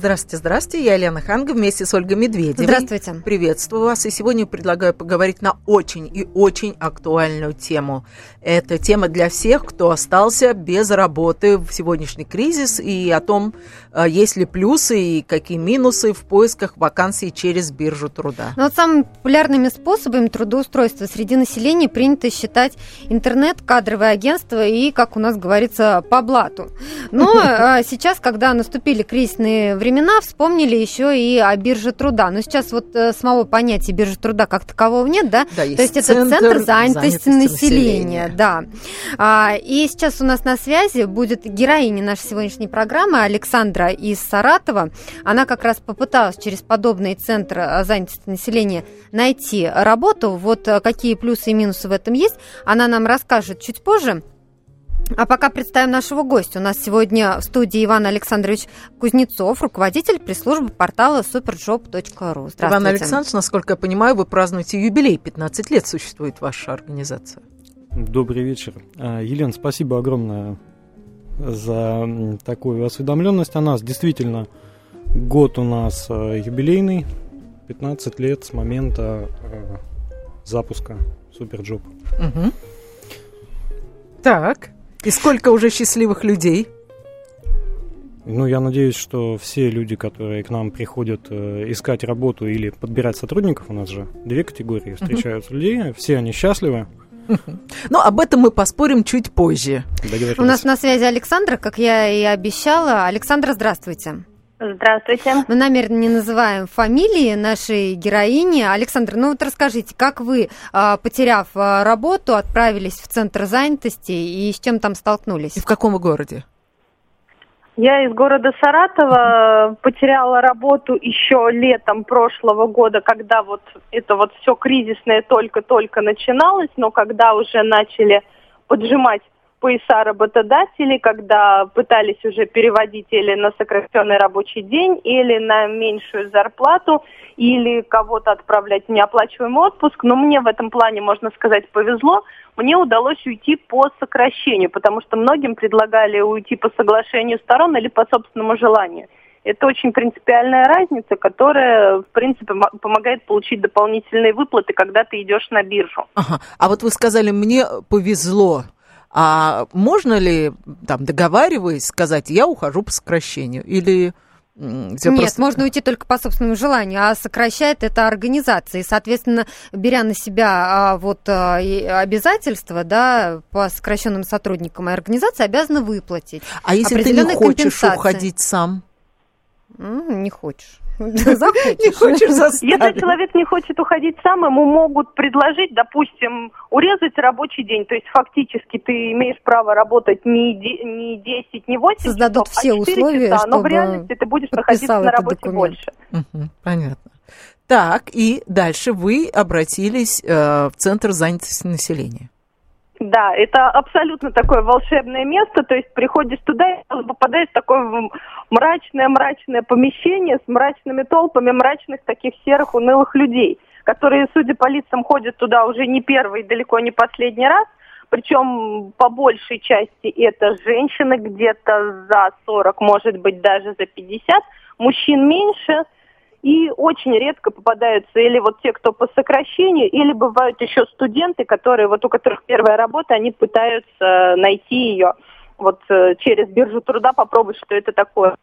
Здравствуйте, здравствуйте. Я Елена Ханга вместе с Ольгой Медведевой. Здравствуйте. Приветствую вас. И сегодня предлагаю поговорить на очень и очень актуальную тему. Это тема для всех, кто остался без работы в сегодняшний кризис и о том, э, есть ли плюсы и какие минусы в поисках вакансий через биржу труда. Ну, вот самыми популярными способами трудоустройства среди населения принято считать интернет, кадровое агентство и, как у нас говорится, по блату. Но э, сейчас, когда наступили кризисные времена вспомнили еще и о бирже труда. Но сейчас вот э, самого понятия биржи труда как такового нет, да? Да, есть То есть это центр центр занятости, занятости населения, населения. да. А, и сейчас у нас на связи будет героиня нашей сегодняшней программы Александра из Саратова. Она как раз попыталась через подобный центр э, занятости населения найти работу. Вот э, какие плюсы и минусы в этом есть, она нам расскажет чуть позже. А пока представим нашего гостя. У нас сегодня в студии Иван Александрович Кузнецов, руководитель пресс-службы портала superjob.ru. Здравствуйте. Иван Александрович, насколько я понимаю, вы празднуете юбилей. 15 лет существует ваша организация. Добрый вечер. А, Елена, спасибо огромное за такую осведомленность о нас. Действительно, год у нас э, юбилейный, 15 лет с момента э, запуска Superjob. Мгм. Так. И сколько уже счастливых людей? Ну, я надеюсь, что все люди, которые к нам приходят э, искать работу или подбирать сотрудников, у нас же две категории встречаются людей, все они счастливы. Но об этом мы поспорим чуть позже. У нас на связи Александра, как я и обещала. Александра, здравствуйте. Здравствуйте. Мы намеренно не называем фамилии нашей героини. Александр, ну вот расскажите, как вы, а, потеряв а, работу, отправились в центр занятости и с чем там столкнулись? И в каком вы городе? Я из города Саратова потеряла работу еще летом прошлого года, когда вот это вот все кризисное только-только начиналось, но когда уже начали поджимать пояса работодателей, когда пытались уже переводить или на сокращенный рабочий день, или на меньшую зарплату, или кого-то отправлять в неоплачиваемый отпуск. Но мне в этом плане, можно сказать, повезло. Мне удалось уйти по сокращению, потому что многим предлагали уйти по соглашению сторон или по собственному желанию. Это очень принципиальная разница, которая, в принципе, мо- помогает получить дополнительные выплаты, когда ты идешь на биржу. Ага. А вот вы сказали, мне повезло. А можно ли, там, договариваясь, сказать, я ухожу по сокращению? Или всё Нет, просто- можно уйти только по собственному желанию, а сокращает это организация. И, соответственно, беря на себя а, вот а, обязательства, да, по сокращенным сотрудникам, организация обязана выплатить. А если ты не хочешь уходить сам? Не хочешь. Не хочешь Если заставить? человек не хочет уходить сам, ему могут предложить, допустим, урезать рабочий день. То есть фактически ты имеешь право работать не, де- не 10, не 8 Создадут часов, все а 4 условия, часа. Но в чтобы реальности ты будешь находиться на работе документ. больше. Мгм, понятно. Так, и дальше вы обратились э, в Центр занятости населения. Да, это абсолютно такое волшебное место, то есть приходишь туда и попадаешь в такое мрачное-мрачное помещение с мрачными толпами мрачных таких серых унылых людей, которые, судя по лицам, ходят туда уже не первый, далеко не последний раз, причем по большей части это женщины где-то за 40, может быть даже за 50, мужчин меньше – и очень редко попадаются или вот те, кто по сокращению, или бывают еще студенты, которые, вот у которых первая работа, они пытаются найти ее вот э, через биржу труда, попробовать, что это такое.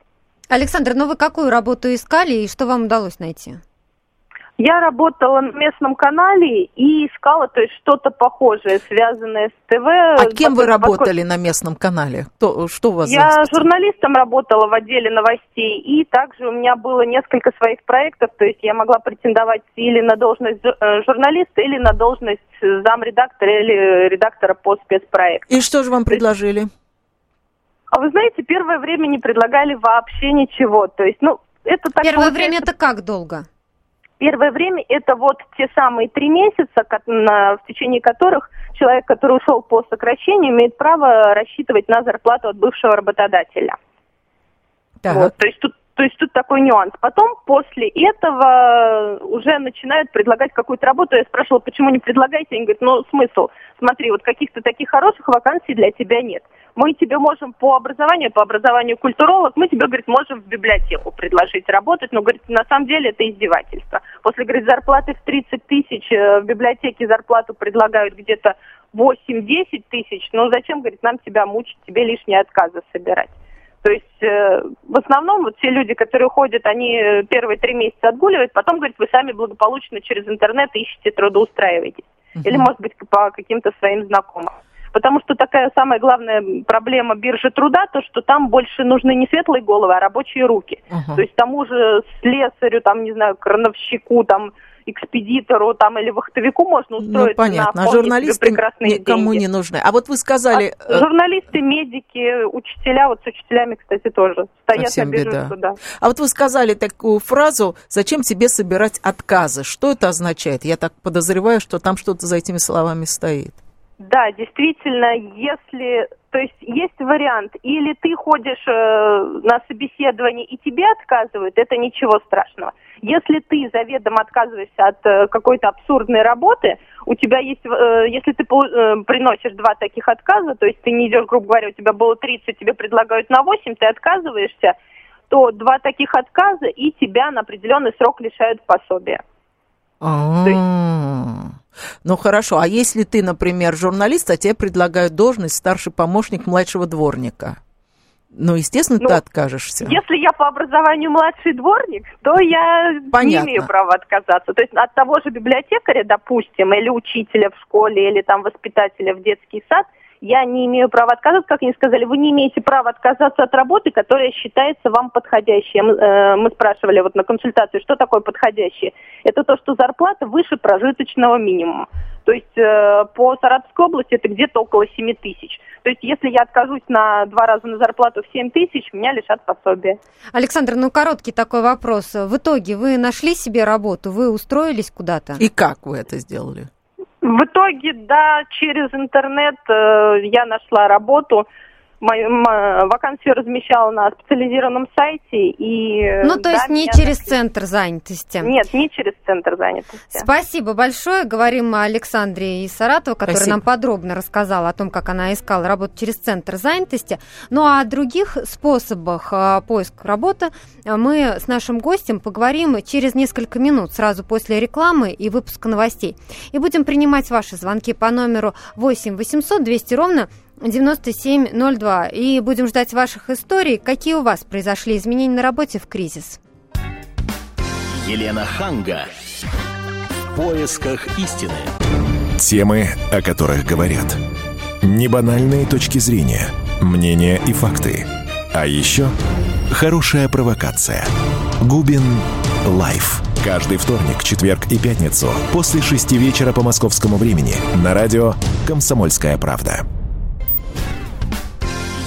Александр, ну вы какую работу искали и что вам удалось найти? Я работала на местном канале и искала, то есть что-то похожее, связанное с ТВ. А кем вы работали на местном канале? Кто, что у вас Я за журналистом работала в отделе новостей, и также у меня было несколько своих проектов, то есть я могла претендовать или на должность э, журналиста, или на должность э, замредактора или редактора по спецпроекту. И что же вам предложили? А вы знаете, первое время не предлагали вообще ничего, то есть, ну, это так Первое получается, время это как долго? Первое время это вот те самые три месяца, в течение которых человек, который ушел по сокращению, имеет право рассчитывать на зарплату от бывшего работодателя. Так. Вот, то есть тут то есть тут такой нюанс. Потом, после этого, уже начинают предлагать какую-то работу. Я спрашивала, почему не предлагаете? Они говорят, ну, смысл? Смотри, вот каких-то таких хороших вакансий для тебя нет. мы тебе можем по образованию, по образованию культуролог, мы тебе, говорит, можем в библиотеку предложить работать, но, говорит, на самом деле это издевательство. После, говорит, зарплаты в 30 тысяч, э, в библиотеке зарплату предлагают где-то 8-10 тысяч, ну зачем, говорит, нам тебя мучить, тебе лишние отказы собирать. То есть э, в основном вот те люди, которые ходят, они первые три месяца отгуливают, потом, говорит, вы сами благополучно через интернет ищете, трудоустраиваетесь. Uh-huh. Или, может быть, по каким-то своим знакомым. Потому что такая самая главная проблема биржи труда, то, что там больше нужны не светлые головы, а рабочие руки. Uh-huh. То есть тому же слесарю, там, не знаю, крановщику, там, экспедитору там или вахтовику можно устроить. Ну, понятно, а журналисты никому деньги. не нужны. А вот вы сказали... А э, журналисты, медики, учителя, вот с учителями, кстати, тоже стоят Совсем на труда. А вот вы сказали такую фразу, зачем тебе собирать отказы? Что это означает? Я так подозреваю, что там что-то за этими словами стоит. Да, действительно, если, то есть есть вариант, или ты ходишь э, на собеседование и тебе отказывают, это ничего страшного. Если ты заведомо отказываешься от э, какой-то абсурдной работы, у тебя есть, э, если ты э, приносишь два таких отказа, то есть ты не идешь, грубо говоря, у тебя было 30, тебе предлагают на 8, ты отказываешься, то два таких отказа и тебя на определенный срок лишают пособия. А-а-а. Ну хорошо, а если ты, например, журналист, а тебе предлагают должность старший помощник младшего дворника? Ну, естественно, ну, ты откажешься. Если я по образованию младший дворник, то я Понятно. не имею права отказаться. То есть от того же библиотекаря, допустим, или учителя в школе, или там воспитателя в детский сад, я не имею права отказаться, как они сказали, вы не имеете права отказаться от работы, которая считается вам подходящей. Мы, э, мы спрашивали вот на консультации, что такое подходящее. Это то, что зарплата выше прожиточного минимума. То есть э, по Саратовской области это где-то около 7 тысяч. То есть если я откажусь на два раза на зарплату в 7 тысяч, меня лишат пособия. Александр, ну короткий такой вопрос. В итоге вы нашли себе работу, вы устроились куда-то? И как вы это сделали? В итоге, да, через интернет э, я нашла работу мою, вакансию размещала на специализированном сайте. И, ну, то да, есть не через так... центр занятости? Нет, не через центр занятости. Спасибо большое. Говорим о Александре из Саратова, которая Спасибо. нам подробно рассказала о том, как она искала работу через центр занятости. Ну, а о других способах а, поиска работы мы с нашим гостем поговорим через несколько минут, сразу после рекламы и выпуска новостей. И будем принимать ваши звонки по номеру 8 800 200 ровно 9702. И будем ждать ваших историй. Какие у вас произошли изменения на работе в кризис? Елена Ханга. В поисках истины. Темы, о которых говорят. Небанальные точки зрения, мнения и факты. А еще хорошая провокация. Губин Live. Каждый вторник, четверг и пятницу после шести вечера по московскому времени на радио «Комсомольская правда».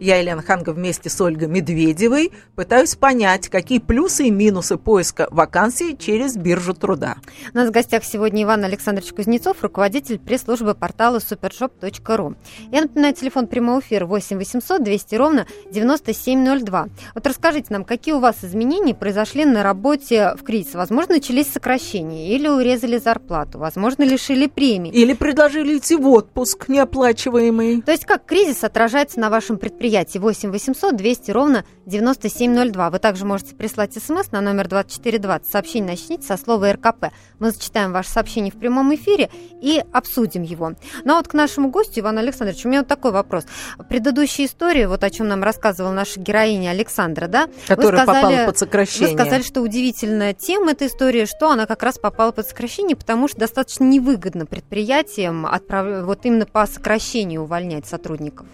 Я, Елена Ханга, вместе с Ольгой Медведевой пытаюсь понять, какие плюсы и минусы поиска вакансий через биржу труда. У нас в гостях сегодня Иван Александрович Кузнецов, руководитель пресс-службы портала supershop.ru. Я напоминаю, телефон прямого эфира 8 800 200 ровно 9702. Вот расскажите нам, какие у вас изменения произошли на работе в кризис? Возможно, начались сокращения или урезали зарплату, возможно, лишили премии. Или предложили идти в отпуск неоплачиваемый. То есть как кризис отражается на вашем предприятии? Мероприятий 8 800 200 ровно 9702. Вы также можете прислать смс на номер 2420. Сообщение начните со слова РКП. Мы зачитаем ваше сообщение в прямом эфире и обсудим его. Ну а вот к нашему гостю, Ивану Александровичу, у меня вот такой вопрос. Предыдущая история, вот о чем нам рассказывала наша героиня Александра, да? Которая сказали, попала под сокращение. Вы сказали, что удивительная тема этой истории, что она как раз попала под сокращение, потому что достаточно невыгодно предприятиям отправ... вот именно по сокращению увольнять сотрудников.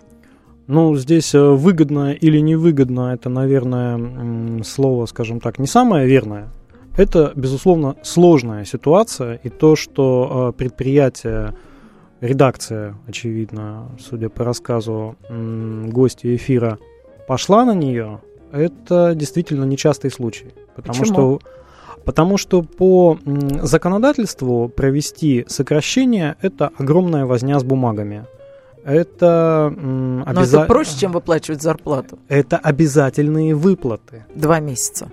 Ну, здесь э, выгодно или невыгодно, это, наверное, слово, скажем так, не самое верное. Это, безусловно, сложная ситуация, и то, что э, предприятие, редакция, очевидно, судя по рассказу гостя эфира, пошла на нее, это действительно нечастый случай. Потому Почему? что Потому что по законодательству провести сокращение – это огромная возня с бумагами. Это обязательно. Но это проще, чем выплачивать зарплату. Это обязательные выплаты. Два месяца.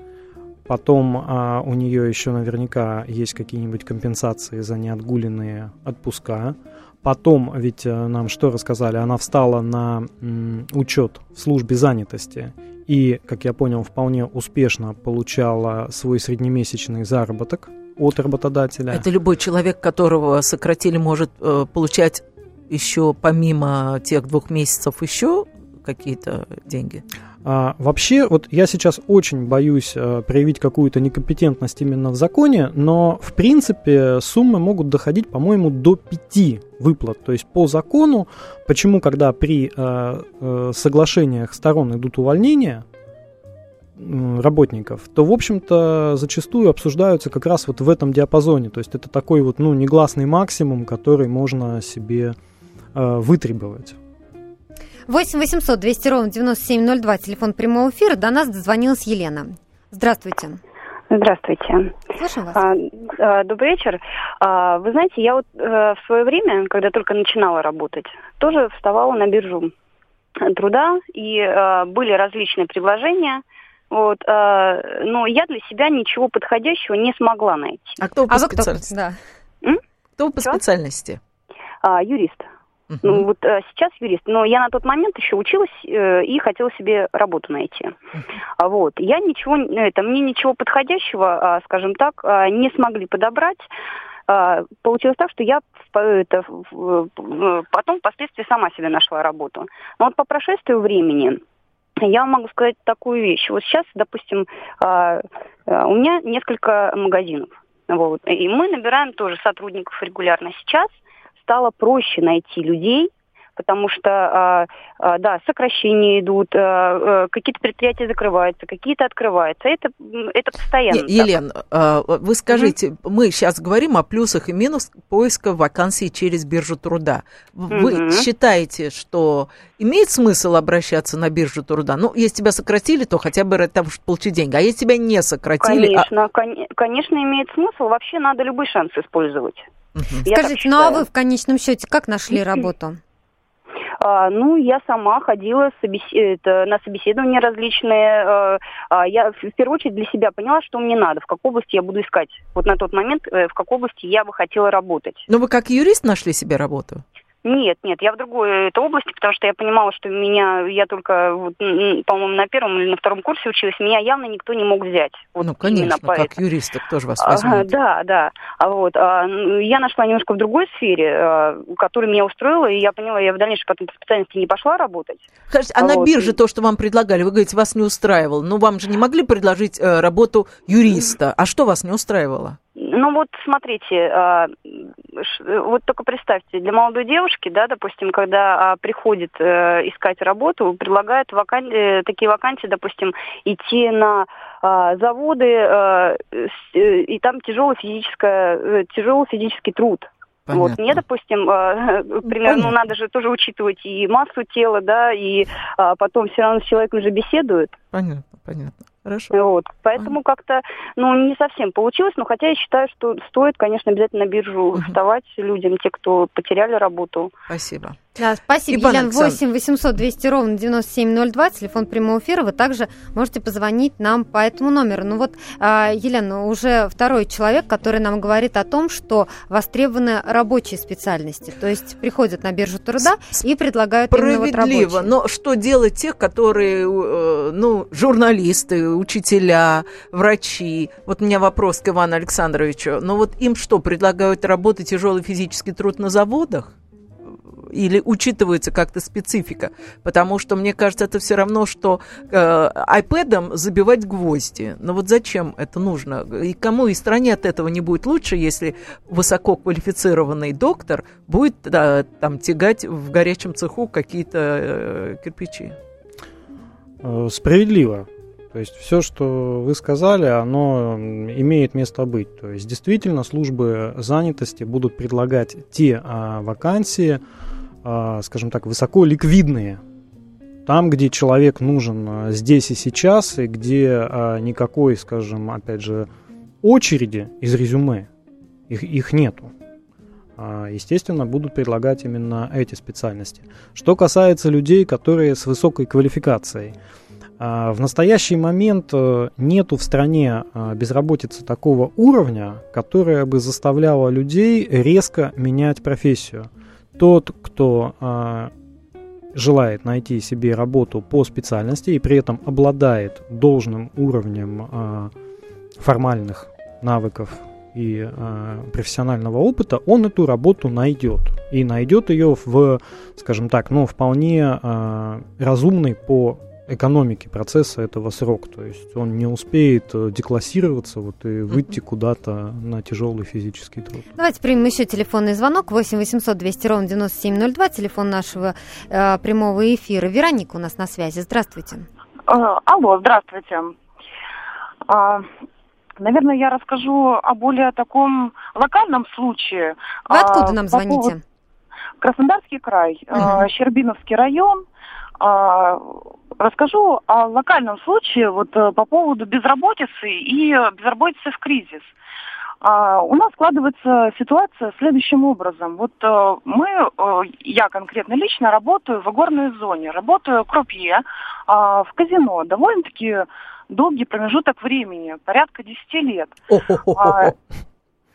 Потом а, у нее еще наверняка есть какие-нибудь компенсации за неотгуленные отпуска. Потом, ведь э, нам что рассказали, она встала на м, учет в службе занятости и, как я понял, вполне успешно получала свой среднемесячный заработок от работодателя. Это любой человек, которого сократили, может э, получать еще помимо тех двух месяцев еще какие-то деньги? А, вообще, вот я сейчас очень боюсь а, проявить какую-то некомпетентность именно в законе, но в принципе суммы могут доходить, по-моему, до пяти выплат. То есть по закону, почему, когда при а, а, соглашениях сторон идут увольнения работников, то, в общем-то, зачастую обсуждаются как раз вот в этом диапазоне. То есть это такой вот, ну, негласный максимум, который можно себе вытребовать. 8 800 200 ровно 9702, телефон прямого эфира. До нас дозвонилась Елена. Здравствуйте. Здравствуйте. Слушаем вас. А, а, добрый вечер. А, вы знаете, я вот а, в свое время, когда только начинала работать, тоже вставала на биржу труда, и а, были различные предложения. Вот, а, но я для себя ничего подходящего не смогла найти. А кто по а специальности? Кто? Да. М? Кто по Что? специальности? А, юрист. Мгм. Ну, вот э, сейчас юрист, но я на тот момент еще училась э, и хотела себе работу найти. А Вот. Я ничего, это, мне ничего подходящего, а, скажем так, а, не смогли подобрать. А, Получилось так, что я это, потом впоследствии сама себе нашла работу. Но вот по прошествию времени я могу сказать такую вещь. Вот сейчас, допустим, а, а, у меня несколько магазинов. Вот. И мы набираем тоже сотрудников регулярно. Сейчас стало проще найти людей, потому что, а, а, да, сокращения идут, а, а, какие-то предприятия закрываются, какие-то открываются. Это, это постоянно. Е- так. А, вы скажите, мы сейчас говорим о плюсах и минусах поиска вакансий через биржу труда. Вы Мгм. считаете, что имеет смысл обращаться на биржу труда? Ну, если тебя сократили, то хотя бы чтобы получить деньги. А если тебя не сократили... а- Конечно, кон- конечно, имеет смысл. Вообще надо любой шанс использовать. Так Скажите, ну а вы в конечном счете как нашли работу? А, ну, я сама ходила собес- это, на собеседования различные. а, а, я в первую очередь для себя поняла, что мне надо, в какой области я буду искать. Вот на тот момент, э, в какой области я бы хотела работать. Ну, вы как юрист нашли себе работу? Нет, нет, я в другой этой области, потому что я понимала, что меня, я только, вот, по-моему, на первом или на втором курсе училась, меня явно никто не мог взять. Вот ну, конечно, как юриста, кто же вас возьмет? да, да. А вот а, я нашла немножко в другой сфере, а, которая меня устроила, и я поняла, я в дальнейшем потом по специальности не пошла работать. Скажите, а на Вот. бирже то, что вам предлагали, вы говорите, вас не устраивало. Ну, вам же не могли предложить э, работу юриста. А что вас не устраивало? Ну вот смотрите, а, вот только представьте, для молодой девушки, да, допустим, когда а, приходит э, искать работу, предлагают вакан- э, такие вакансии, допустим, идти на а, заводы, э, э, и там тяжелый физическое, э, тяжелый физический труд. Вот мне, допустим, э, примерно, ну, понятно. надо же тоже учитывать и массу тела, да, и а, потом все равно с человеком же беседуют. Понятно, понятно. Хорошо. Вот. Поэтому как-то, ну, не совсем получилось, но хотя я считаю, что стоит, конечно, обязательно на биржу Мгм. вставать людям, те, кто потеряли работу. Спасибо. Да, спасибо, Иван Елена. Александр- 8 800 200 ровно 9702, телефон прямого эфира. Вы также можете позвонить нам по этому номеру. Ну вот, а, Елена, уже второй человек, который нам говорит о том, что востребованы рабочие специальности. То есть приходят на биржу труда и предлагают именно вот рабочие. Но что делать тех, которые, э, ну, журналисты, учителя, врачи? Вот у меня вопрос к Ивану Александровичу. Ну вот им что, предлагают работать тяжелый физический труд на заводах? Или учитывается как-то специфика? Потому что, мне кажется, это все равно, что э, айпэдом забивать гвозди. Но вот зачем это нужно? И кому и стране от этого не будет лучше, если высококвалифицированный доктор будет да, там тягать в горячем цеху какие-то э, кирпичи? Э, Справедливо. То есть все, что вы сказали, оно имеет место быть. То есть действительно службы занятости будут предлагать те а, вакансии, скажем так, высоко ликвидные. Там, где человек нужен а, здесь и сейчас, и где а, никакой, скажем, опять же, очереди из резюме, их, их нету. А, Естественно, будут предлагать именно эти специальности. Что касается людей, которые с высокой квалификацией, А, в настоящий момент э, нету в стране а, безработицы такого уровня, которая бы заставляла людей резко менять профессию. Тот, кто а, желает найти себе работу по специальности и при этом обладает должным уровнем формальных навыков и э, профессионального опыта, он эту работу найдет. И найдет ее в, скажем так, ну, вполне э, разумный по экономике процесса этого срок. То есть он не успеет э, деклассироваться вот, и выйти mm-hmm. куда-то на тяжелый физический труд. Давайте примем еще телефонный звонок 8 800 200 ровно 9702, телефон нашего э, прямого эфира. Вероника у нас на связи. Здравствуйте. Э, алло, здравствуйте. А, наверное, я расскажу о более таком локальном случае. Вы откуда а, нам звоните? Поводу... Краснодарский край, угу. Щербиновский район. А, расскажу о локальном случае вот э, по поводу безработицы и безработицы в кризис. А, у нас складывается ситуация следующим образом. Вот э, мы, э, я конкретно лично работаю в игорной зоне, работаю крупье в казино. Довольно-таки долгий промежуток времени, порядка 10 лет. А,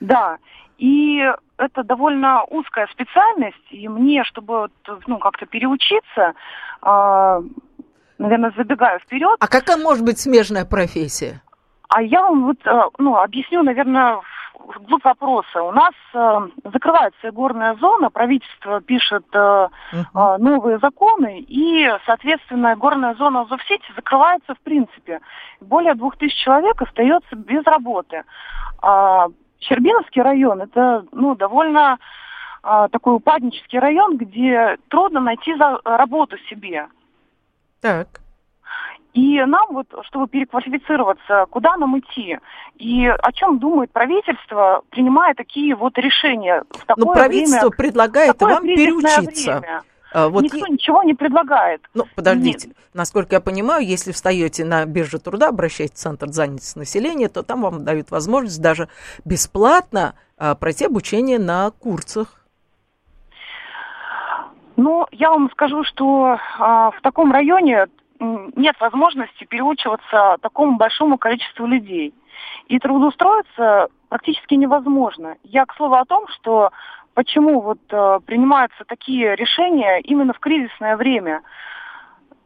да, и это довольно узкая специальность, и мне, чтобы ну, как-то переучиться, а, наверное, забегаю вперед. А какая может быть смежная профессия? А я вам вот, э, ну, объясню, наверное, вглубь вопроса. У нас э, закрывается горная зона, правительство пишет э, uh-huh. новые законы, и, соответственно, горная зона Азовсити закрывается в принципе. Более двух тысяч человек остается без работы. А Щербиновский район – это ну, довольно такой упаднический район, где трудно найти за, работу себе. Так. И нам вот, чтобы переквалифицироваться, куда нам идти? И о чем думает правительство, принимая такие вот решения в такое Но правительство время, предлагает вам переучиться. Время. А, вот Никто и... ничего не предлагает. Ну, подождите. Нет. Насколько я понимаю, если встаете на бирже труда, обращаетесь в Центр занятости населения, то там вам дают возможность даже бесплатно а, пройти обучение на курсах. Ну, я вам скажу, что а, в таком районе нет возможности переучиваться такому большому количеству людей. И трудоустроиться практически невозможно. Я, к слову, о том, что почему вот э, принимаются такие решения именно в кризисное время.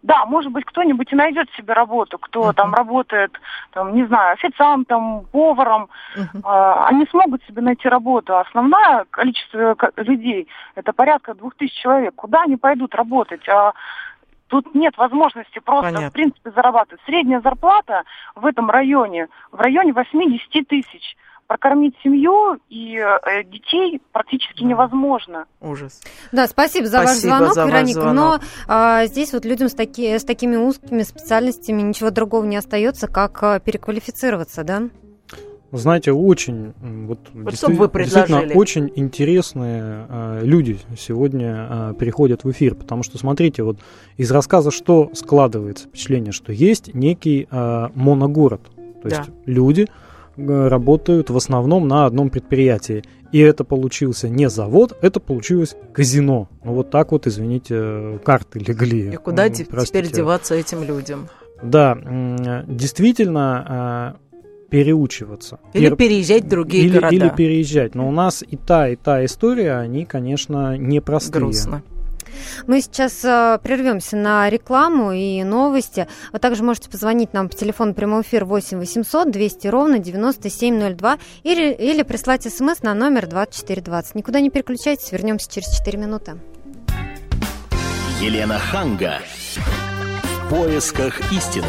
Да, может быть, кто-нибудь и найдет себе работу, кто uh-huh. там работает, там, не знаю, официантом, поваром. Uh-huh. Э, они смогут себе найти работу. Основное количество людей, это порядка двух тысяч человек. Куда они пойдут работать? А Тут нет возможности просто, Понятно. в принципе, зарабатывать. Средняя зарплата в этом районе, в районе 8-10 тысяч. Прокормить семью и э, детей практически невозможно. Ужас. Да, спасибо за спасибо ваш звонок, за Вероника. Ваш звонок. Но а, здесь вот людям с, таки, с такими узкими специальностями ничего другого не остается, как а, переквалифицироваться, да? Знаете, очень, вот, вот вы действительно очень интересные э, люди сегодня э, приходят в эфир, потому что, смотрите, вот из рассказа что складывается впечатление, что есть некий э, моногород, то да. есть люди э, работают в основном на одном предприятии, и это получился не завод, это получилось казино. Ну вот так вот, извините, карты легли. И куда ну, теперь деваться этим людям? Да, действительно переучиваться. Или Пер... переезжать в другие или, города. Или переезжать. Но у нас и та, и та история, они, конечно, непростые. Грустно. Мы сейчас э, прервемся на рекламу и новости. Вы также можете позвонить нам по телефону прямой эфир 8 800 200 ровно 9702 или, или прислать смс на номер 2420. Никуда не переключайтесь, вернемся через 4 минуты. Елена Ханга. В поисках истины.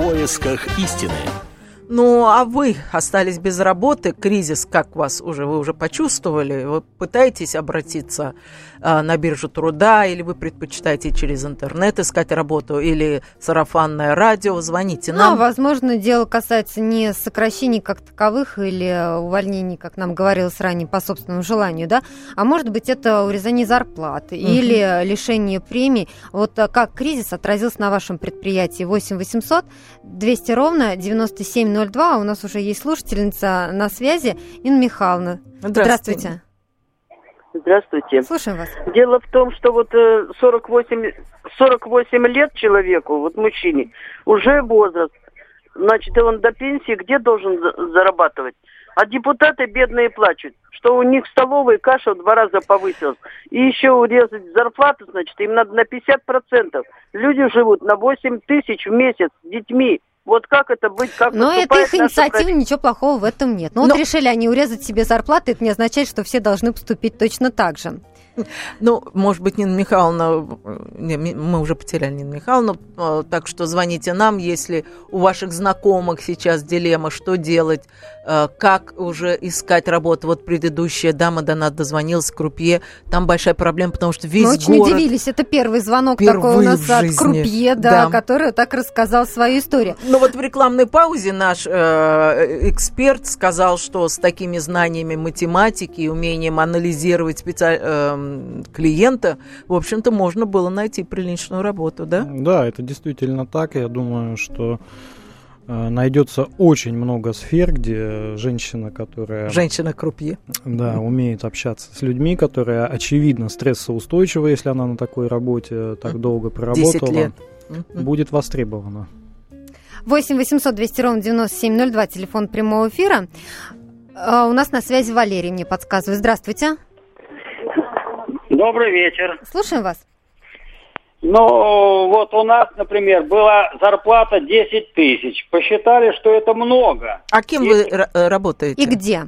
поисках истины. Ну, а вы остались без работы, кризис, как вас уже, вы уже почувствовали? Вы пытаетесь обратиться а, на биржу труда, или вы предпочитаете через интернет искать работу, или сарафанное радио, звоните нам. Ну, возможно, дело касается не сокращений как таковых или увольнений, как нам говорилось ранее, по собственному желанию, да, а может быть, это урезание зарплаты угу. или лишение премий. Вот а, как кризис отразился на вашем предприятии? 8 800 200 ровно 97 02. У нас уже есть слушательница на связи. Инна Михайловна. Здравствуйте. Здравствуйте. Слушаем вас. Дело в том, что вот 48, 48 лет человеку, вот мужчине, уже возраст. Значит, он до пенсии где должен зарабатывать? А депутаты бедные плачут, что у них в столовой каша в два раза повысилась. И еще урезать зарплату, значит, им надо на 50%. Люди живут на 8 тысяч в месяц с детьми. Вот как это быть, как Но это их инициатива, ничего плохого в этом нет. Но, Но вот решили они урезать себе зарплаты, это не означает, что все должны поступить точно так же. Ну, может быть, Нина Михайловна, не, мы уже потеряли Нину Михайловну, а, так что звоните нам, если у ваших знакомых сейчас дилемма, что делать, как уже искать работу. Вот предыдущая дама до нас дозвонилась, Крупье, там большая проблема, потому что весь Мы очень город... удивились, это первый звонок такой у нас от Крупье, да, да, который так рассказал свою историю. Ну вот в рекламной паузе наш э, эксперт сказал, что с такими знаниями математики и умением анализировать специаль... э, клиента, в общем-то, можно было найти приличную работу, да? Да, это действительно так. Я думаю, что э, найдется очень много сфер, где женщина, которая... Женщина-крупье. Да, умеет общаться с людьми, которая, очевидно, стрессоустойчива, если она на такой работе так долго проработала. лет. Будет востребована. 8 800 200 ровно 9702, телефон прямого эфира. А, у нас на связи Валерий мне подсказывает. Здравствуйте. Добрый вечер. Слушаем вас. Ну, вот у нас, например, была зарплата 10 тысяч. Посчитали, что это много. А кем И... вы э, работаете? И где?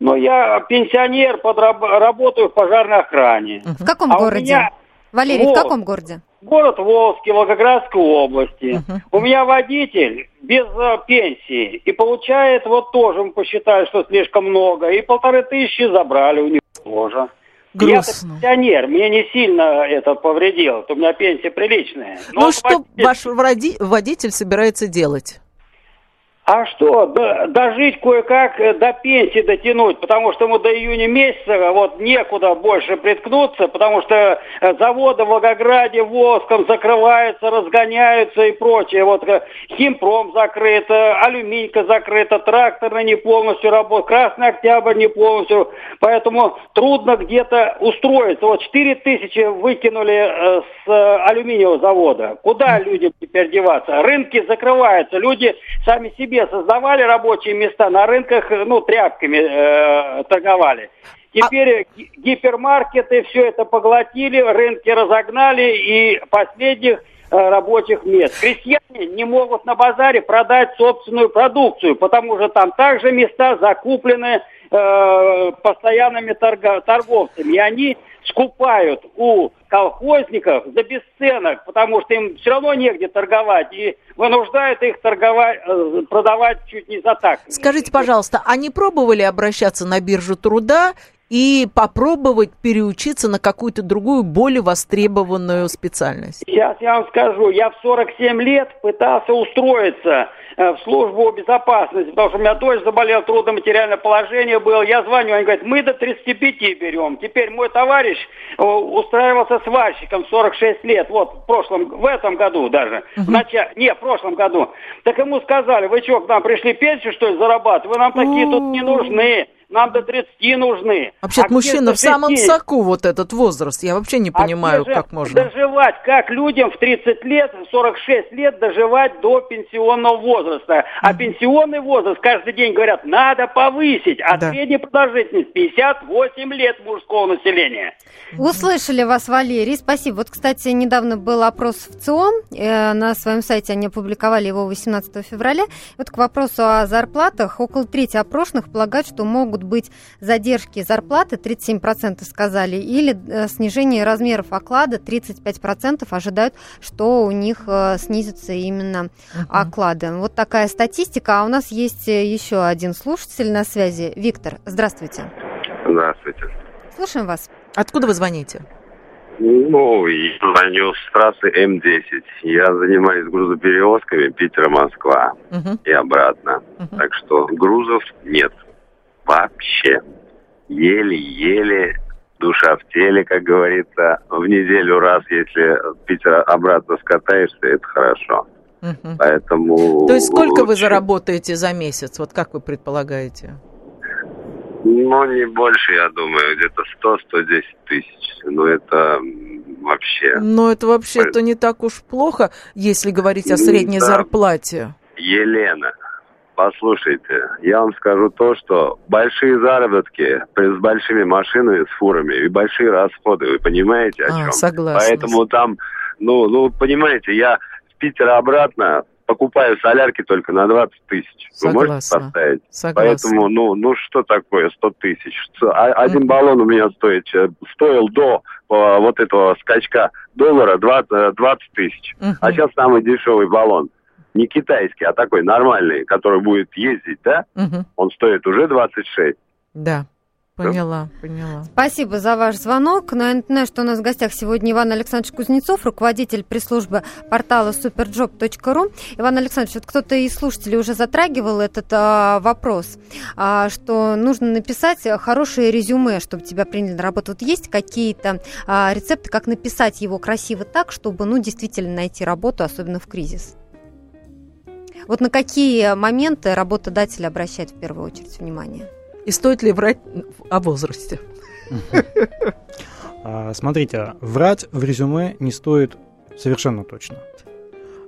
Ну, я пенсионер, подраб... работаю в пожарной охране. В каком а городе? Меня... Валерий, вот. в каком городе? Город Волжский, Волгоградской области. Uh-huh. У меня водитель без uh, пенсии. И получает, вот тоже мы посчитали, что слишком много. И полторы тысячи забрали у него тоже. Грустно. Я пенсионер, мне не сильно это повредило, у меня пенсия приличная. Но ну, что ваш водитель собирается делать? А что, дожить кое-как э, до пенсии дотянуть, потому что ему до июня месяца вот некуда больше приткнуться, потому что э, заводы в Волгограде воском закрываются, разгоняются и прочее. Вот э, химпром закрыт, алюминька закрыта, тракторный не полностью работает, Красный Октябрь не полностью, поэтому трудно где-то устроиться. Вот 4 тысячи выкинули с алюминиевого завода. Куда люди теперь деваться? Рынки закрываются, люди сами себе себе создавали рабочие места, на рынках, ну, тряпками э, торговали. Теперь а... гипермаркеты все это поглотили, рынки разогнали и последних э, рабочих мест. Крестьяне не могут на базаре продать собственную продукцию, потому что там также места закуплены э, постоянными торга- торговцами. И они скупают у колхозников за бесценок, потому что им все равно негде торговать, и вынуждают их торговать, э, продавать чуть не за так. Скажите, пожалуйста, они пробовали обращаться на биржу труда и попробовать переучиться на какую-то другую, более востребованную специальность? Сейчас я вам скажу, я в 47 лет пытался устроиться в службу безопасности, потому что у меня дочь заболела, трудно-материальное положение было. Я звоню, они говорят, мы до 35 берем. Теперь мой товарищ э, устраивался сварщиком 46 лет, вот в прошлом, в этом году даже, uh-huh. в начале, не, в прошлом году. Так ему сказали, вы что, к нам пришли пенсию, что ли, зарабатывать? Вы нам такие тут не нужны нам до 30 нужны. Вообще, а мужчина в самом соку вот этот возраст. Я вообще не а понимаю, а как можно. Доживать, как людям в 30 лет, в 46 лет доживать до пенсионного возраста. А mm-hmm. пенсионный возраст, каждый день говорят, надо повысить. А да. средняя продолжительность 58 лет мужского населения. Услышали вас, Валерий. Спасибо. Вот, кстати, недавно был опрос в ЦИОМ. Э, на своем сайте они опубликовали его 18 февраля. Вот к вопросу о зарплатах. Около трети опрошенных полагают, что могут могут быть задержки зарплаты, 37% сказали, или э, снижение размеров оклада, 35% ожидают, что у них э, снизятся именно uh-huh. оклады. Вот такая статистика. А у нас есть еще один слушатель на связи. Виктор, здравствуйте. Здравствуйте. Слушаем вас. Откуда вы звоните? Ну, я звоню с трассы М10. Я занимаюсь грузоперевозками Питера-Москва угу. и обратно. Угу. Так что грузов нет. Вообще. Еле-еле душа в теле, как говорится. В неделю раз, если Питер обратно скатаешься, это хорошо. Угу. Поэтому... То есть сколько лучше... вы заработаете за месяц? Вот как вы предполагаете? Ну, не больше, я думаю, где-то 100-110 тысяч. Ну, это вообще... Но это вообще-то не так уж плохо, если говорить о средней да. зарплате. Елена, послушайте, я вам скажу то, что большие заработки с большими машинами, с фурами и большие расходы, вы понимаете о а, чем? Согласна. Поэтому там, ну, ну, понимаете, я с Питера обратно покупаю солярки только на 20 тысяч. Вы можете поставить? Согласна. Поэтому, ну, ну что такое 100 тысяч? А, один баллон у меня стоит, э, стоил до э, вот этого скачка доллара 20, 20 э, тысяч. Uh-huh. А сейчас самый дешевый баллон. Не китайский, а такой нормальный, который будет ездить, да? Uh-huh. Он стоит уже 26. Да. Поняла, поняла. Спасибо за ваш звонок. Но я напоминаю, что у нас в гостях сегодня Иван Александрович Кузнецов, руководитель пресс-службы портала superjob.ru. Иван Александрович, вот кто-то из слушателей уже затрагивал этот а, вопрос, а, что нужно написать хорошее резюме, чтобы тебя приняли на работу. Вот есть какие-то а, рецепты, как написать его красиво так, чтобы ну, действительно найти работу, особенно в кризис? Вот на какие моменты работодатель обращает в первую очередь внимание? И стоит ли врать о возрасте? А, смотрите, врать в резюме не стоит совершенно точно.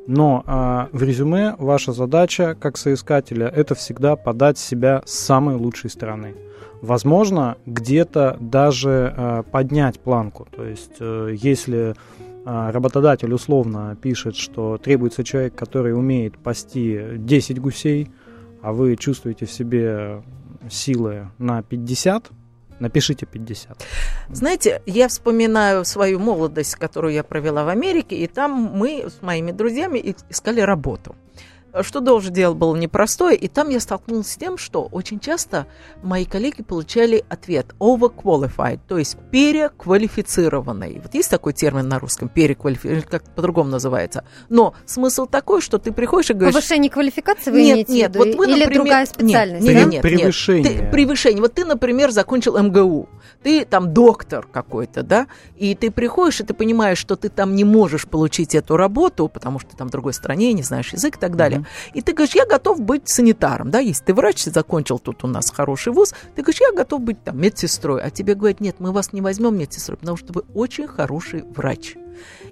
Но а, в резюме ваша задача как соискателя это всегда подать себя с самой лучшей стороны. Возможно, где-то даже а, поднять планку. То есть, а, если работодатель условно пишет, что требуется человек, который умеет пасти 10 гусей, а вы чувствуете в себе силы на 50, напишите 50. Знаете, я вспоминаю свою молодость, которую я провела в Америке, и там мы с моими друзьями искали работу что тоже дело было непростое, и там я столкнулась с тем, что очень часто мои коллеги получали ответ overqualified, то есть переквалифицированный. Вот есть такой термин на русском, переквалифицированный, как по-другому называется. Но смысл такой, что ты приходишь и говоришь... Повышение квалификации вы нет, имеете нет, в виду? Вот вы, Или например, другая специальность? Нет, нет, нет, превышение. Нет. Ты, превышение. Вот ты, например, закончил МГУ, ты там доктор какой-то, да, и ты приходишь, и ты понимаешь, что ты там не можешь получить эту работу, потому что ты там в другой стране, не знаешь язык и так далее. И ты говоришь, я готов быть санитаром, да, если ты врач, закончил тут у нас хороший вуз, ты говоришь, я готов быть там медсестрой, а тебе говорят, нет, мы вас не возьмем медсестрой, потому что вы очень хороший врач.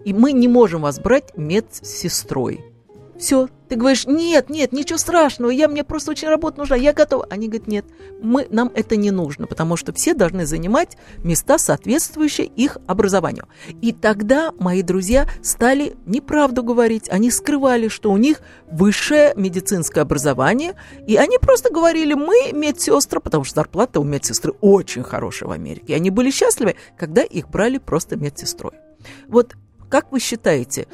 И мы не можем вас брать медсестрой. Все, ты говоришь, нет, нет, ничего страшного, я, мне просто очень работа нужна, я готова. Они говорят, нет, мы, нам это не нужно, потому что все должны занимать места, соответствующие их образованию. И тогда мои друзья стали неправду говорить, они скрывали, что у них высшее медицинское образование, и они просто говорили, мы медсестры, потому что зарплата у медсестры очень хорошая в Америке. И они были счастливы, когда их брали просто медсестрой. Вот как вы считаете,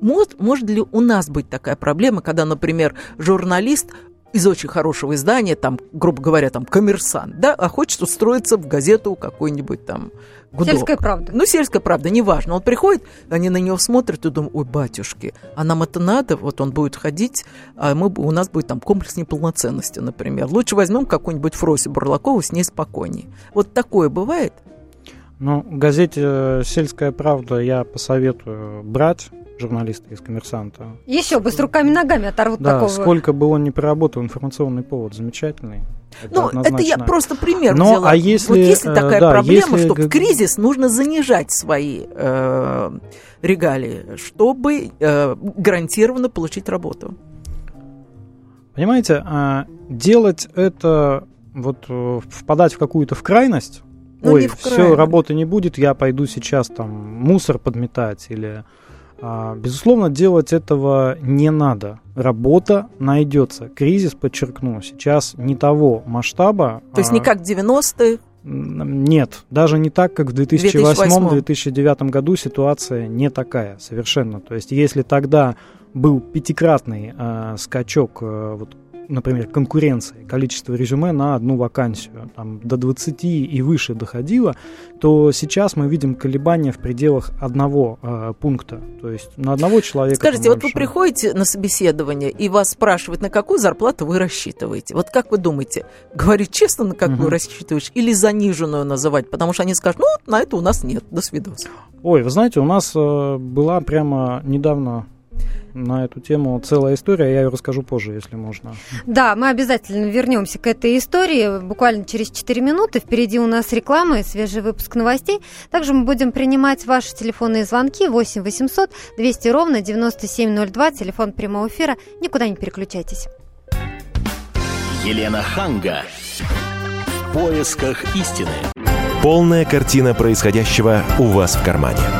может, может ли у нас быть такая проблема, когда, например, журналист из очень хорошего издания, там, грубо говоря, там, коммерсант, да, а хочет устроиться в газету какой-нибудь там гудок. Сельская правда. Ну, сельская правда, неважно. Он приходит, они на него смотрят и думают, ой, батюшки, а нам это надо? Вот он будет ходить, а мы, у нас будет там комплекс неполноценности, например. Лучше возьмем какую-нибудь Фроси Бурлакову, с ней спокойнее. Вот такое бывает? Ну, газете «Сельская правда» я посоветую брать журналиста из «Коммерсанта». Еще бы с руками-ногами оторвут да, такого. сколько бы он ни проработал, информационный повод замечательный. Это ну, однозначно. это я просто пример Но, взяла. А если, вот если такая э, да, проблема, если... что в кризис нужно занижать свои э, регалии, чтобы э, гарантированно получить работу. Понимаете, а, делать это, вот э, впадать в какую-то в крайность, ну, ой, все, работы не будет, я пойду сейчас там мусор подметать или безусловно, делать этого не надо. Работа найдется. Кризис, подчеркну, сейчас не того масштаба. То есть не как 90-е? Нет, даже не так, как в 2008-2009 году ситуация не такая совершенно. То есть если тогда был пятикратный э, скачок э, вот, например, конкуренции, количество резюме на одну вакансию, там, до 20 и выше доходило, то сейчас мы видим колебания в пределах одного э, пункта, то есть на одного человека. Скажите, вот вы приходите на собеседование и вас спрашивают, на какую зарплату вы рассчитываете? Вот как вы думаете, говорить честно, на какую угу. рассчитываешь, или заниженную называть? Потому что они скажут, ну, на это у нас нет, до свидания. Ой, вы знаете, у нас э, была прямо недавно на эту тему целая история, я ее расскажу позже, если можно. Да, мы обязательно вернемся к этой истории буквально через 4 минуты. Впереди у нас реклама и свежий выпуск новостей. Также мы будем принимать ваши телефонные звонки 8 800 200 ровно 9702, телефон прямого эфира. Никуда не переключайтесь. Елена Ханга. В поисках истины. Полная картина происходящего у вас в кармане.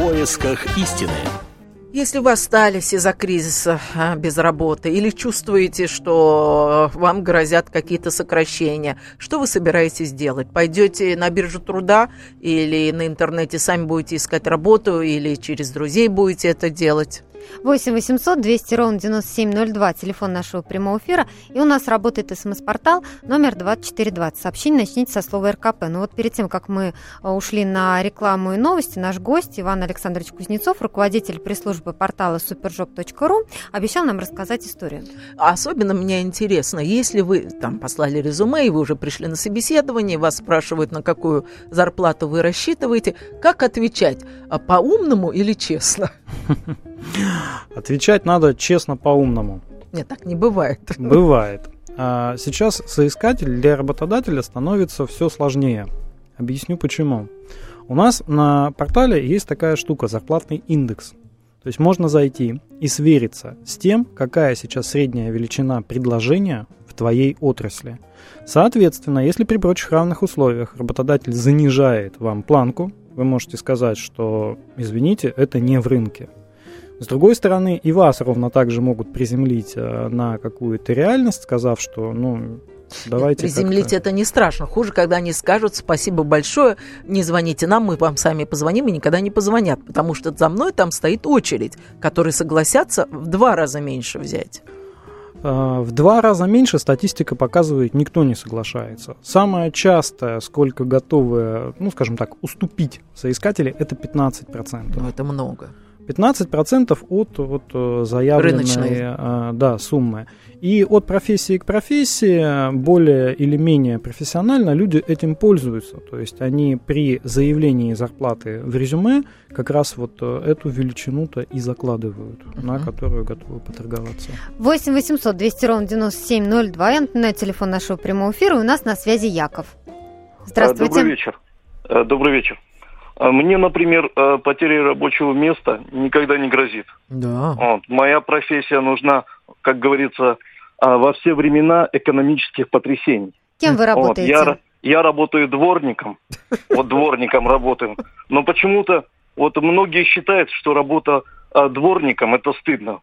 поисках истины. Если вы остались из-за кризиса а, без работы или чувствуете, что вам грозят какие-то сокращения, что вы собираетесь делать? Пойдете на биржу труда или на интернете сами будете искать работу или через друзей будете это делать? 8 800 200 ровно 9702, телефон нашего прямого эфира. И у нас работает смс-портал номер 2420. Сообщение начните со слова РКП. Но ну вот перед тем, как мы э, ушли на рекламу и новости, наш гость Иван Александрович Кузнецов, руководитель пресс-службы портала superjob.ru, обещал нам рассказать историю. Особенно мне интересно, если вы там послали резюме, и вы уже пришли на собеседование, вас спрашивают, на какую зарплату вы рассчитываете, как отвечать, а по-умному или честно? Отвечать надо честно по-умному. Нет, так не бывает. Бывает. А сейчас соискатель для работодателя становится все сложнее. Объясню почему. У нас на портале есть такая штука, зарплатный индекс. То есть можно зайти и свериться с тем, какая сейчас средняя величина предложения в твоей отрасли. Соответственно, если при прочих равных условиях работодатель занижает вам планку, вы можете сказать, что, извините, это не в рынке. С другой стороны, и вас ровно так же могут приземлить э, на какую-то реальность, сказав, что, ну, Давайте Приземлить это не страшно. Хуже, когда они скажут спасибо большое, не звоните нам, мы вам сами позвоним и никогда не позвонят, потому что за мной там стоит очередь, которые согласятся в два раза меньше взять. Э, в два раза меньше статистика показывает, никто не соглашается. Самое частое, сколько готовы, ну, скажем так, уступить соискатели, это 15%. Ну, это много. 15% от, от э, заявленной э, да, суммы. И от профессии к профессии более или менее профессионально люди этим пользуются. То есть они при заявлении зарплаты в резюме как раз вот э, эту величину-то и закладывают, uh-huh. на которую готовы поторговаться. 8 800 200 ровно 9702. Я напоминаю телефон нашего прямого эфира. У нас на связи Яков. Здравствуйте. Добрый вечер. Добрый вечер. А мне, например, э, потеря рабочего места никогда не грозит. Да. Вот. Моя профессия нужна, как говорится, а, во все времена экономических потрясений. Кем вы работаете? Вот. Я, я работаю дворником. Вот дворником работаю. Но почему-то вот многие считают, что работа а, дворником это стыдно.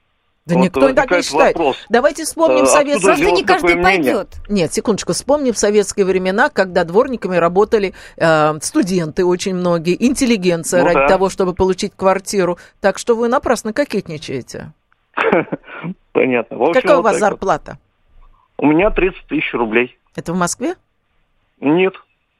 Да вот никто так не считает. Вопрос. Давайте вспомним а, советское... Просто не каждый пойдет. Нет, секундочку. Вспомним советские времена, когда дворниками работали э, студенты очень многие, интеллигенция ну, ради да. того, чтобы получить квартиру. Так что вы напрасно кокетничаете. Понятно. Какая у вас зарплата? У меня 30 тысяч рублей. Это в Москве? Нет,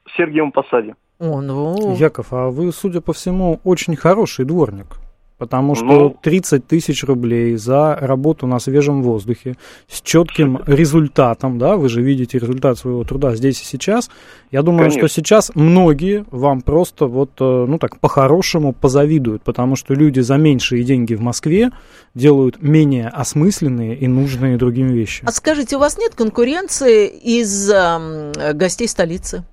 в Сергиевом Посаде. О, ну... Яков, а вы, судя по всему, очень хороший дворник. Потому что Ну. 30 тысяч рублей за работу на свежем воздухе с четким результатом, да, вы же видите результат своего труда здесь и сейчас. Я думаю, Конечно. что сейчас многие вам просто вот, э, ну так, по-хорошему позавидуют, потому что люди за меньшие деньги в Москве делают менее осмысленные и нужные другим вещи. А скажите, у вас нет конкуренции из эм, гостей столицы?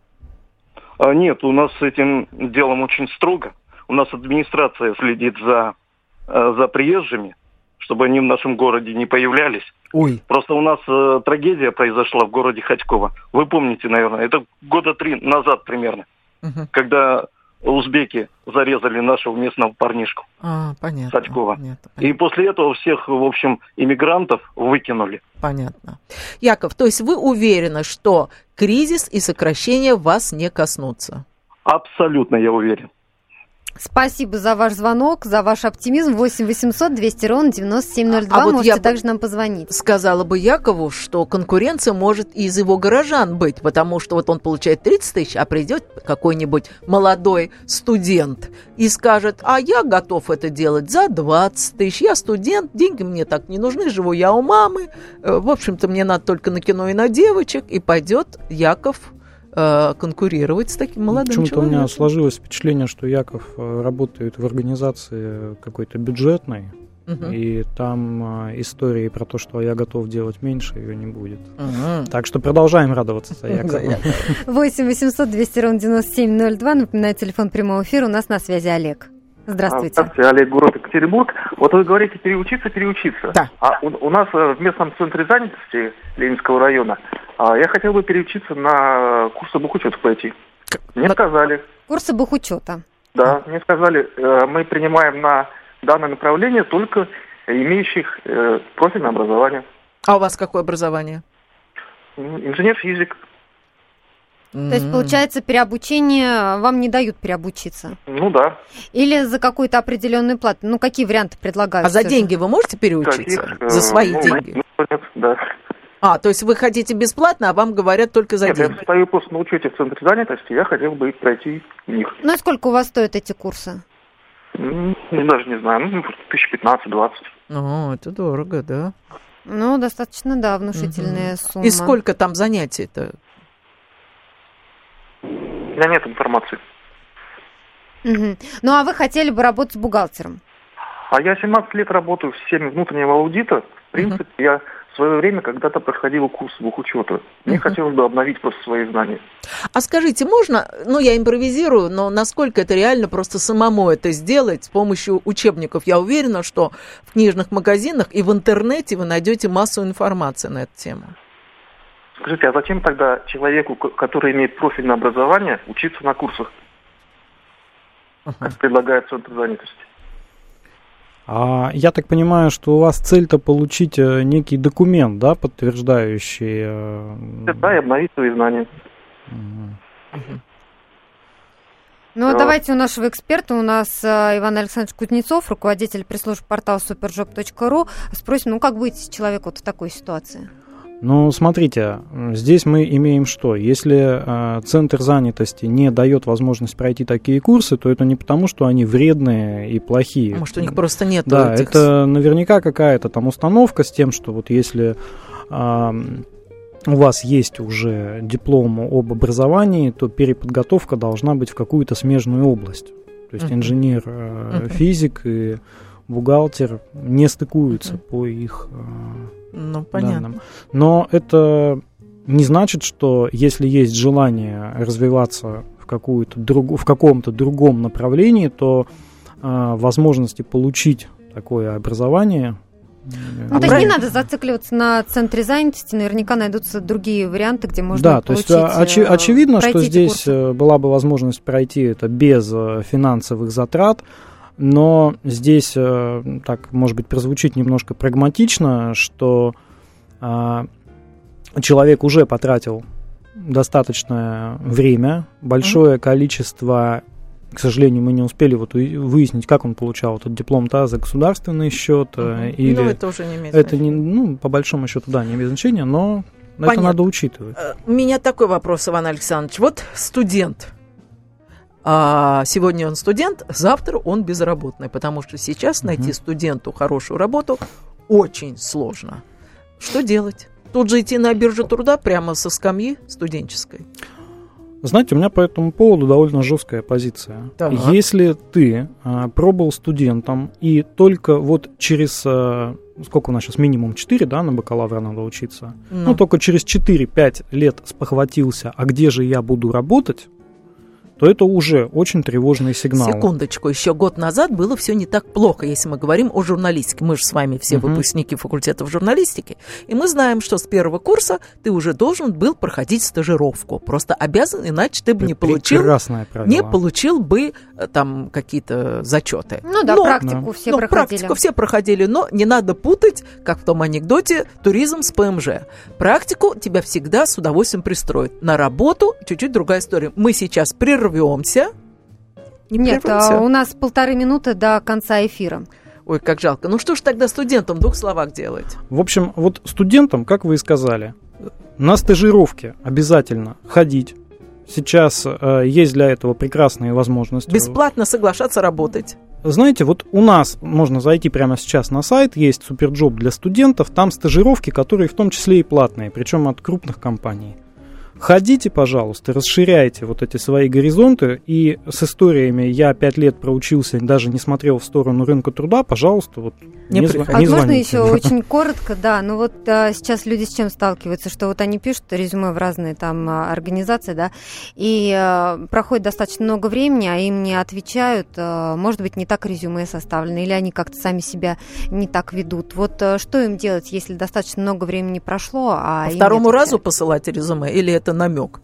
А нет, у нас с этим делом очень строго. У нас администрация следит за, э, за приезжими, чтобы они в нашем городе не появлялись. Ой. Просто у нас э, трагедия произошла в городе Ходьково. Вы помните, наверное, это года три назад примерно, Мгм. когда узбеки зарезали нашего местного парнишку А, понятно. Ходькова. Понятно, И после этого всех, в общем, иммигрантов выкинули. понятно. Яков, то есть вы уверены, что кризис и сокращение вас не коснутся? Абсолютно, я уверен. Спасибо за ваш звонок, за ваш оптимизм. 8 800 200 ровно 9702. А вот Можете я также нам позвонить. Сказала бы Якову, что конкуренция может и из его горожан быть, потому что вот он получает 30 тысяч, а придет какой-нибудь молодой студент и скажет, а я готов это делать за 20 тысяч, я студент, деньги мне так не нужны, живу я у мамы, э, в общем-то мне надо только на кино и на девочек, и пойдет Яков э, конкурировать с таким молодым Почему-то у меня человеком. сложилось впечатление, что Яков э, работает в организации какой-то бюджетной, Мгм. и там э, истории про то, что я готов делать меньше, ее не будет. Мгм. Так что продолжаем радоваться за Якова. 8 800 200 ровно 9702. Напоминаю, телефон прямого эфира. У нас на связи Олег. Здравствуйте. Здравствуйте, Олег, город Екатеринбург. Вот вы говорите переучиться, переучиться. Да. А у, у нас э, в местном центре занятости Ленинского района а, я хотел бы переучиться на курсы бухучета пойти. Мне сказали, Курсы бухучета. да, мне сказали, э, мы принимаем на данное направление только имеющих э, профильное образование. А у вас какое образование? М, Инженер-физик. То есть, получается, переобучение вам не дают переобучиться? Ну да. Или за какую-то определенную плату? Ну, какие варианты предлагают? А за всё же? деньги вы можете переучиться? Каких, э, За свои ну, деньги? ну, нет, да. А, то есть вы хотите бесплатно, а вам говорят только за Нет, деньги? я стою просто на учете в центре занятости, я хотел бы пройти в них. Ну, и сколько у вас стоят эти курсы? Ну, даже не знаю, ну, тысяч пятнадцать-двадцать. О, это дорого, да. Ну, достаточно, да, внушительная сумма. И сколько там занятий-то? У меня нет информации. Мгм. Ну, а вы хотели бы работать бухгалтером? А я 17 лет работаю в системе внутреннего аудита. В принципе, я в свое время когда-то проходил курс бухучета. Мне хотелось бы обновить просто свои знания. А скажите, можно, ну я импровизирую, но насколько это реально просто самому это сделать с помощью учебников? Я уверена, что в книжных магазинах и в интернете вы найдете массу информации на эту тему. Скажите, а зачем тогда человеку, ко- который имеет профильное образование, учиться на курсах, как предлагает Центр занятости? А я так понимаю, что у вас цель-то получить э, некий документ, да, подтверждающий... э, Да, и обновить свои знания. Ну, Да. давайте у нашего эксперта, у нас э, Иван Александрович Кузнецов, руководитель пресс-службы портала superjob.ru, спросим, ну, как быть человеку вот в такой ситуации? Ну, смотрите, здесь мы имеем что? Если э, центр занятости не дает возможность пройти такие курсы, то это не потому, что они вредные и плохие. Может, у них просто нет Да, этих... это наверняка какая-то там установка с тем, что вот если ам, у вас есть уже диплом об образовании, то переподготовка должна быть в какую-то смежную область. То есть инженер, э, физик и бухгалтер не стыкуются по их э, Ну, понятно. данным. Но это не значит, что если есть желание развиваться в, какую-то другу, в каком-то другом направлении, то э, возможности получить такое образование Ну, то есть не надо зацикливаться на центре занятости, наверняка найдутся другие варианты, где можно да, то получить, есть а, очи- э, очевидно, что здесь курсы. э, была бы возможность пройти это без э, финансовых затрат, но здесь, э, так, может быть, прозвучит немножко прагматично, что а, человек уже потратил достаточное время, большое количество, к сожалению, мы не успели вот выяснить, как он получал этот диплом-то за государственный счет э, или Ну, это уже не имеет это не, ну, по большому счету, да, не имеет значения, но это Понятно. надо учитывать. Э, У меня такой вопрос, Иван Александрович. Вот студент, А сегодня он студент, завтра он безработный, потому что сейчас найти студенту хорошую работу очень сложно. Что делать? Тут же идти на биржу труда прямо со скамьи студенческой. Знаете, у меня по этому поводу довольно жесткая позиция. Так. Если ты а, пробовал студентом и только вот через, а, сколько у нас сейчас, минимум 4, да, на бакалавра надо учиться, Ну. ну, только через 4-5 лет спохватился, а где же я буду работать, то это уже очень тревожный сигнал. Секундочку, еще год назад было все не так плохо, если мы говорим о журналистике. Мы же с вами все Мгм. выпускники факультетов журналистики, и мы знаем, что с первого курса ты уже должен был проходить стажировку. Просто обязан, иначе ты бы не получил, не получил бы э, там какие-то зачеты. Ну да, Но- практику все ну, проходили. практику все проходили, но не надо путать, как в том анекдоте, туризм с ПМЖ. Практику тебя всегда с удовольствием пристроят. На работу чуть-чуть другая история. Мы сейчас прервемся. Не Нет, прервемся? а, у нас полторы минуты до конца эфира. Ой, как жалко. Ну что ж тогда студентам в двух словах делать? В общем, вот студентам, как вы и сказали, на стажировке обязательно ходить. Сейчас э, есть для этого прекрасные возможности. Бесплатно соглашаться работать. Знаете, вот у нас можно зайти прямо сейчас на сайт, есть суперджоп для студентов, там стажировки, которые в том числе и платные, причем от крупных компаний. Ходите, пожалуйста, расширяйте вот эти свои горизонты, и с историями «я пять лет проучился, даже не смотрел в сторону рынка труда», пожалуйста, вот Не не, зв-. А не можно еще очень коротко, да, ну вот а, сейчас люди с чем сталкиваются, что вот они пишут резюме в разные там а, организации, да, и а, проходит достаточно много времени, а им не отвечают, а, может быть, не так резюме составлено, или они как-то сами себя не так ведут. Вот а, что им делать, если достаточно много времени прошло, а По им не второму разу посылать резюме или это намек?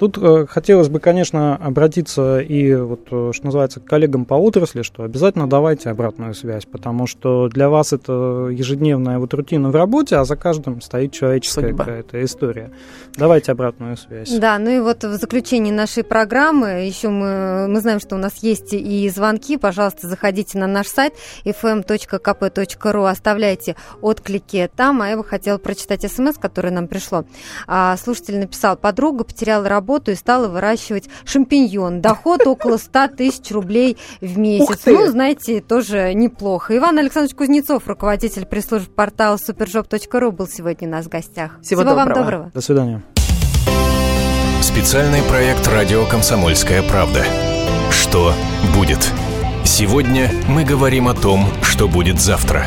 Тут э, хотелось бы, конечно, обратиться и, вот, э, что называется, к коллегам по отрасли, что обязательно давайте обратную связь, потому что для вас это ежедневная вот рутина в работе, а за каждым стоит человеческая Судьба. какая-то история. Давайте обратную связь. Да, ну и вот в заключении нашей программы еще мы, мы знаем, что у нас есть и звонки. Пожалуйста, заходите на наш сайт fm.kp.ru, оставляйте отклики там. А я бы хотела прочитать смс, которое нам пришло. А, слушатель написал, подруга потеряла работу и стала выращивать шампиньон. Доход около 100 тысяч рублей в месяц. Ну, знаете, тоже неплохо. Иван Александрович Кузнецов, руководитель пресс-службы портала superjob.ru, был сегодня у нас в гостях. Всего вам доброго. доброго. До свидания. Специальный проект «Радио Комсомольская правда». Что будет? Сегодня мы говорим о том, что будет завтра.